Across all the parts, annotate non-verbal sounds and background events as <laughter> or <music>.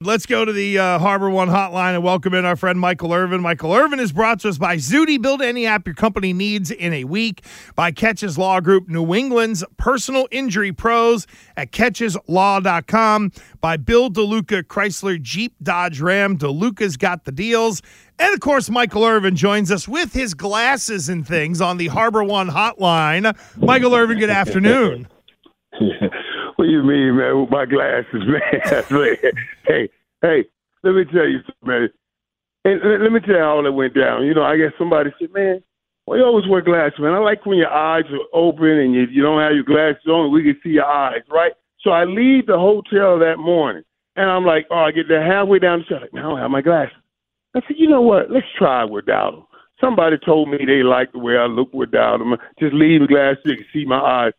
Let's go to the uh, Harbor One hotline and welcome in our friend Michael Irvin. Michael Irvin is brought to us by Zudy. Build any app your company needs in a week. By Catches Law Group, New England's personal injury pros at catcheslaw.com. By Bill DeLuca Chrysler Jeep Dodge Ram. DeLuca's got the deals. And of course, Michael Irvin joins us with his glasses and things on the Harbor One hotline. Michael Irvin, good afternoon. <laughs> what do you mean, man? With my glasses, <laughs> man. hey, hey, let me tell you something, man. And let me tell you how it went down. You know, I guess somebody said, man, well, you always wear glasses, man. I like when your eyes are open and you, you don't have your glasses on. We can see your eyes, right? So I leave the hotel that morning, and I'm like, oh, I get there halfway down the street. Like, I don't have my glasses. I said, you know what? Let's try without them. Somebody told me they like the way I look without them. Just leave the glasses so you can see my eyes.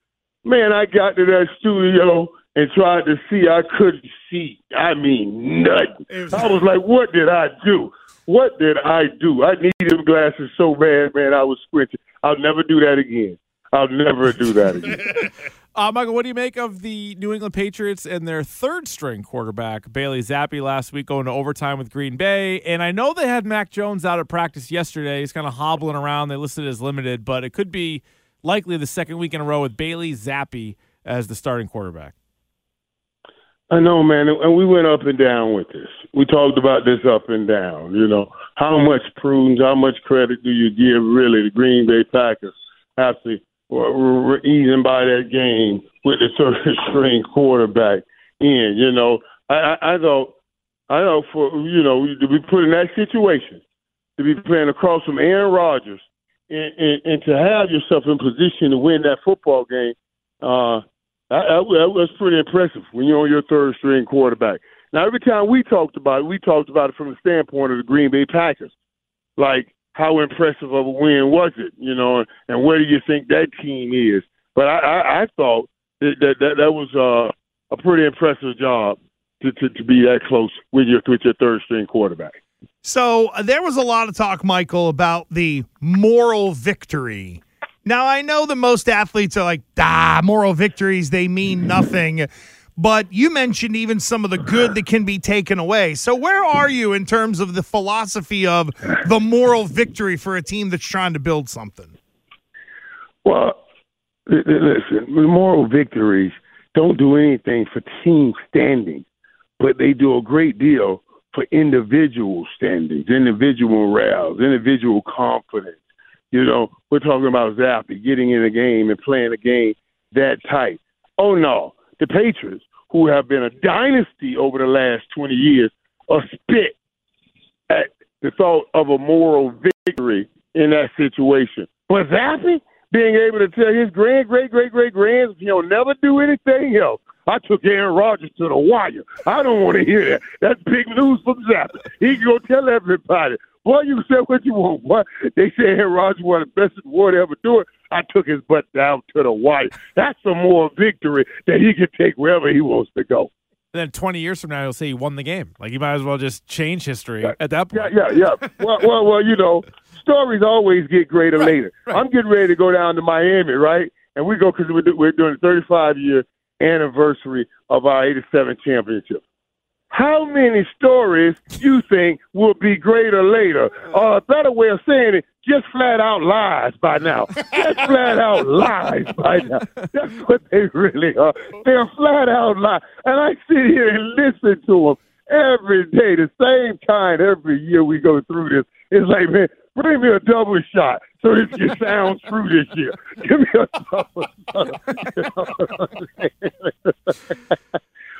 Man, I got to that studio and tried to see. I couldn't see. I mean, nothing. I was like, what did I do? What did I do? I needed them glasses so bad, man. I was squinting. I'll never do that again. I'll never do that again. <laughs> uh, Michael, what do you make of the New England Patriots and their third string quarterback, Bailey Zappe, last week going to overtime with Green Bay? And I know they had Mac Jones out of practice yesterday. He's kind of hobbling around. They listed as limited, but it could be likely the second week in a row with Bailey Zappe as the starting quarterback. I know, man, and we went up and down with this. We talked about this up and down. You know, how much prudence, how much credit do you give really the Green Bay Packers after we're easing by that game with the third <laughs> string quarterback in? You know, I, I, I thought, I thought for you know to be put in that situation, to be playing across from Aaron Rodgers, and, and, to have yourself in position to win that football game. Uh, that, that was pretty impressive when you're on your third string quarterback. Now, every time we talked about it, we talked about it from the standpoint of the Green Bay Packers. Like, how impressive of a win was it, you know, and where do you think that team is? But I, I, I thought that that, that, that was uh, a pretty impressive job to, to, to be that close with your, with your third string quarterback. So uh, there was a lot of talk, Michael, about the moral victory now, I know that most athletes are like, ah, moral victories, they mean nothing. But you mentioned even some of the good that can be taken away. So, where are you in terms of the philosophy of the moral victory for a team that's trying to build something? Well, listen, moral victories don't do anything for team standing, but they do a great deal for individual standings, individual morale, individual confidence you know, we're talking about Zappe getting in the game and playing a game that tight. Oh no, the Patriots, who have been a dynasty over the last 20 years, are spit at the thought of a moral victory in that situation. But Zappe being able to tell his grand, great, great, great grands he'll never do anything else. I took Aaron Rodgers to the wire. I don't want to hear that. That's big news from Zappe. He can go tell everybody. Boy, you said what you want. What they said Aaron Rodgers was the best war to ever do it. I took his butt down to the wire. That's a more victory that he can take wherever he wants to go. And then 20 years from now, he'll say he won the game. Like, you might as well just change history yeah. at that point. Yeah, yeah, yeah. <laughs> well, well, well, you know, stories always get greater right, later. Right. I'm getting ready to go down to Miami, right? And we go because we're, we're doing the 35 year anniversary of our 87 championship. How many stories you think will be greater later? Or a better way of saying it, just flat out lies by now. Just <laughs> flat out lies by now. That's what they really are. They're flat out lies. And I sit here and listen to them every day, the same time every year we go through this. It's like, man, bring me a double shot so this can sound true this year. <laughs> Give me a double shot. <laughs> <laughs>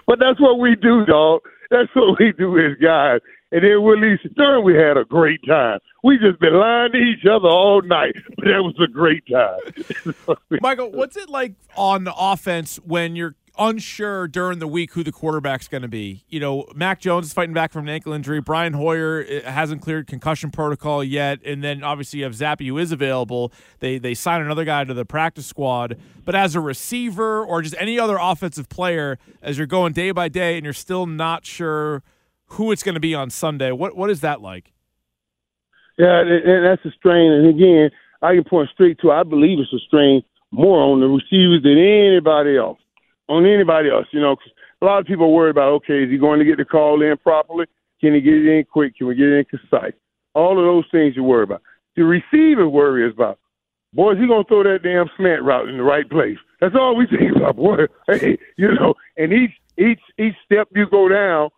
but that's what we do, dog. That's what we do as guys. And then Willie Stern, we had a great time. We just been lying to each other all night, but that was a great time. <laughs> Michael, what's it like on the offense when you're unsure during the week who the quarterback's going to be. You know, Mac Jones is fighting back from an ankle injury. Brian Hoyer eh, hasn't cleared concussion protocol yet, and then obviously you have Zappe who is available. They they sign another guy to the practice squad, but as a receiver or just any other offensive player, as you're going day by day and you're still not sure who it's going to be on Sunday, what what is that like? Yeah, that's a strain. And again, I can point straight to I believe it's a strain more on the receivers than anybody else on anybody else, you know, cause A lot of people are worried about, okay, is he going to get the call in properly? Can he get it in quick? Can we get it in concise? All of those things you worry about. The receiver worry is about, boy, is he going to throw that damn slant route in the right place? That's all we <laughs> think about, boy. Hey, you know, and each each each step you go down,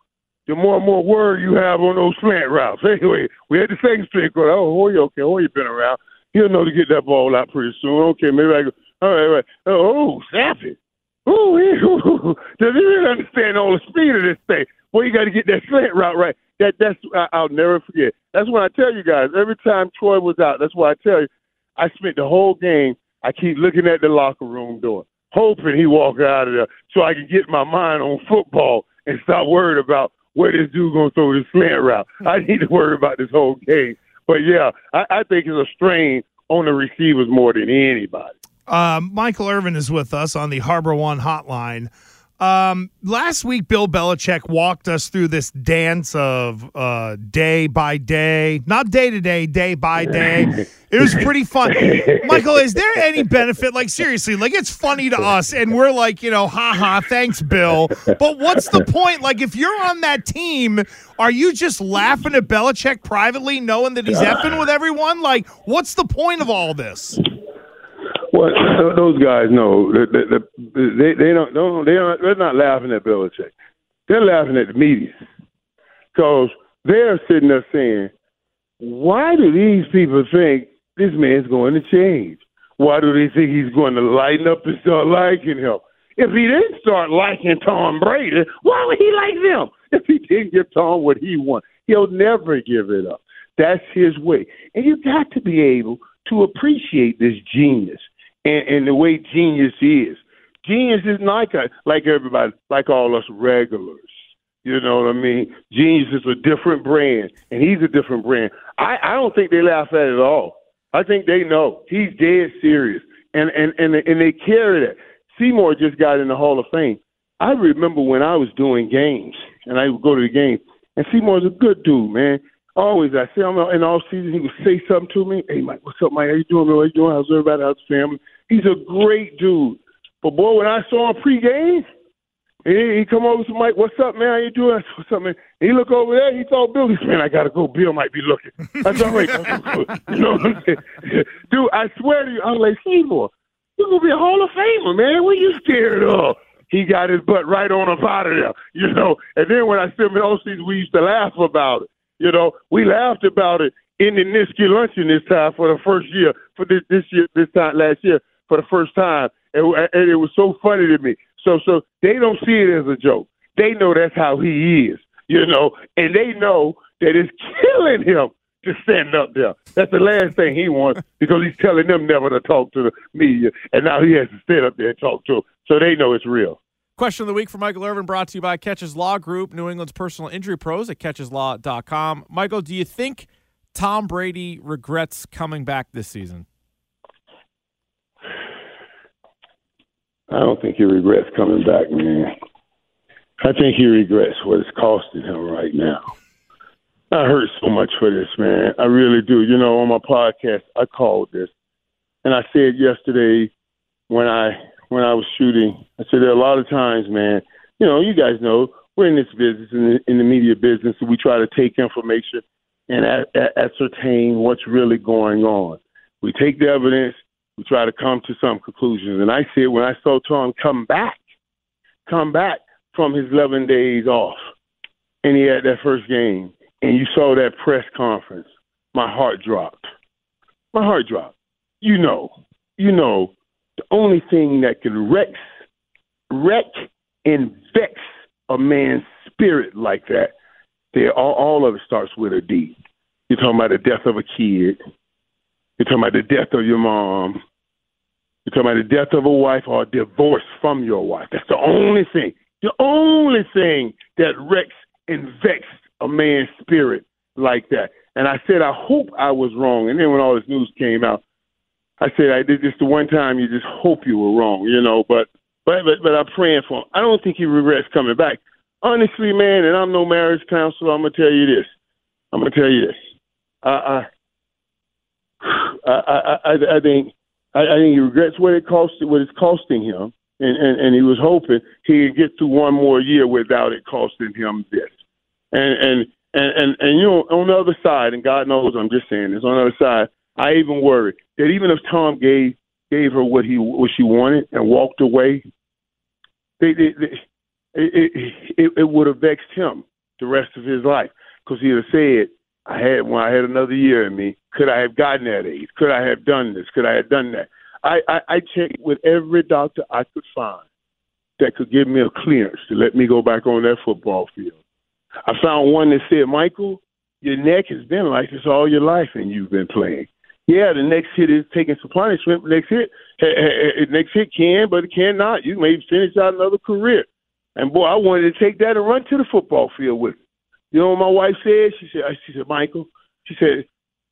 the more and more worry you have on those slant routes. <laughs> Anyway, we had the second string going, oh, Hoyer, okay, Hoyer been around. He'll know to get that ball out pretty soon. Okay, maybe I go, all right, all right. Oh, snap it. Ooh, does he really understand all the speed of this thing? Boy, you got to get that slant route right. That that's I, I'll never forget. That's when I tell you guys. Every time Troy was out, that's why I tell you. I spent the whole game. I keep looking at the locker room door, hoping he walk out of there, so I can get my mind on football and stop worried about where this dude gonna throw this slant route. I need to worry about this whole game. But yeah, I, I think it's a strain on the receivers more than anybody. Um, Michael Irvin is with us on the Harbor One hotline. Um, last week, Bill Belichick walked us through this dance of uh, day by day, not day to day, day by day. It was pretty fun. <laughs> Michael, is there any benefit? Like, seriously, like it's funny to us, and we're like, you know, haha, thanks, Bill. But what's the point? Like, if you're on that team, are you just laughing at Belichick privately, knowing that he's effing with everyone? Like, what's the point of all this? Well, those guys know that they they don't they don't they're not laughing at Belichick. They're laughing at the media because they're sitting there saying, "Why do these people think this man's going to change? Why do they think he's going to lighten up and start liking him? If he didn't start liking Tom Brady, why would he like them? If he didn't give Tom what he wants, he'll never give it up. That's his way, and you got to be able to appreciate this genius and, and the way genius is. Genius is like like everybody, like all us regulars. You know what I mean? Genius is a different brand, and he's a different brand. I, I don't think they laugh at it at all. I think they know he's dead serious, and and and and they carry that. Seymour just got in the Hall of Fame. I remember when I was doing games, and I would go to the game, and Seymour's a good dude, man. Always, I see him in all season. He would say something to me. Hey, Mike, what's up, Mike? How you doing? How you doing? How's everybody? How's the family? He's a great dude. But boy, when I saw him pregame, he, he come over to Mike. What's up, man? How you doing? What's up, man? And he look over there. He thought Bill. Man, I gotta go. Bill might be looking. That's all right. you know what I'm saying? <laughs> Dude, I swear to you, I'm like Seymour. You're gonna be a Hall of Famer, man. What you scared of? He got his butt right on up out of there, you know. And then when I see him in OCs, we used to laugh about it. You know, we laughed about it in the Niski luncheon this time for the first year, for this this year, this time last year for the first time, and, and it was so funny to me. So, so they don't see it as a joke. They know that's how he is, you know, and they know that it's killing him to stand up there. That's the last thing he wants <laughs> because he's telling them never to talk to the media, and now he has to stand up there and talk to them. So they know it's real. Question of the week for Michael Irvin brought to you by Catches Law Group, New England's personal injury pros at catcheslaw.com. Michael, do you think Tom Brady regrets coming back this season? I don't think he regrets coming back, man. I think he regrets what it's costing him right now. I hurt so much for this, man. I really do. You know, on my podcast, I called this, and I said yesterday when I when I was shooting. I said there are a lot of times, man. You know, you guys know we're in this business, in the, in the media business, we try to take information and a- a- ascertain what's really going on. We take the evidence, we try to come to some conclusions. And I said when I saw Tom come back, come back from his 11 days off, and he had that first game, and you saw that press conference, my heart dropped. My heart dropped. You know, you know the only thing that can wreck, wreck and vex a man's spirit like that, they all, all of it starts with a D. You're talking about the death of a kid. You're talking about the death of your mom. You're talking about the death of a wife or a divorce from your wife. That's the only thing. The only thing that wrecks and vexes a man's spirit like that. And I said, I hope I was wrong. And then when all this news came out, I said I did this the one time. You just hope you were wrong, you know. But but but, but I'm praying for him. I don't think he regrets coming back. Honestly, man, and I'm no marriage counselor. I'm gonna tell you this. I'm gonna tell you this. I I I I, I think I, I think he regrets what it cost what it's costing him. and, and, and he was hoping he could get through one more year without it costing him this. And and and and, and you know, on the other side, and God knows, I'm just saying this. On the other side, I even worry that even if Tom gave gave her what he what she wanted and walked away, they, they, they, it, it, it would have vexed him the rest of his life because he'd have said, "I had when I had another year in me. Could I have gotten that age? Could I have done this? Could I have done that?" I, I, I checked with every doctor I could find that could give me a clearance to let me go back on that football field. I found one that said, Michael, your neck has been like this all your life and you've been playing. Yeah, the next hit is taking some punishment. Next hit, eh, eh, eh, next hit can, but it cannot. You may finish out another career. And boy, I wanted to take that and run to the football field with. It. You know what my wife said? She said, she said, Michael, she said,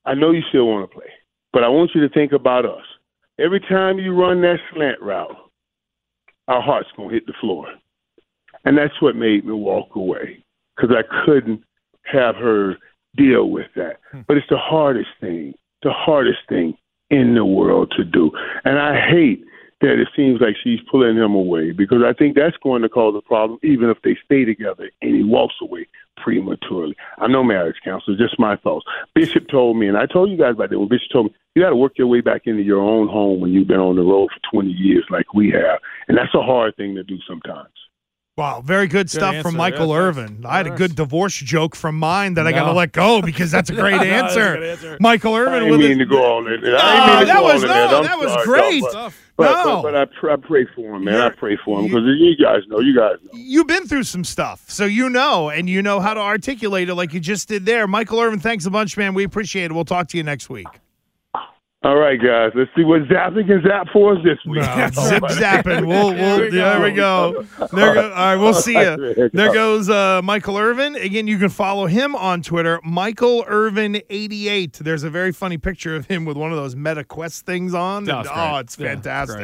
I know you still want to play, but I want you to think about us. Every time you run that slant route, our heart's gonna hit the floor, and that's what made me walk away because I couldn't have her deal with that. Hmm. But it's the hardest thing, the hardest thing in the world to do, and I hate that it seems like she's pulling him away because I think that's going to cause a problem even if they stay together and he walks away prematurely. I'm no marriage counselor, just my thoughts. Bishop told me, and I told you guys about that when Bishop told me, you got to work your way back into your own home when you've been on the road for 20 years like we have. And that's a hard thing to do sometimes. Wow, very good, good stuff answer. from Michael yeah, Irvin. I had a good divorce joke from mine that no. I got to let go because that's a <laughs> great no, answer. A answer. Michael Irvin. I didn't mean to go all in. I oh, that was no, that was great. But, but, no. but, but I, pr- I pray for him, man. You're, I pray for him because you guys know, you guys know. You've been through some stuff, so you know, and you know how to articulate it like you just did there. Michael Irvin, thanks a bunch, man. We appreciate it. We'll talk to you next week. All right, guys. Let's see what zapping can zap for us this week. No, zip zapping. We'll, we'll, there we go. There go. All right, we'll see you. <laughs> There goes uh, Michael Irvin. Again, you can follow him on Twitter, Michael Irvin88. There's a very funny picture of him with one of those Meta Quest things on. And, oh, it's fantastic.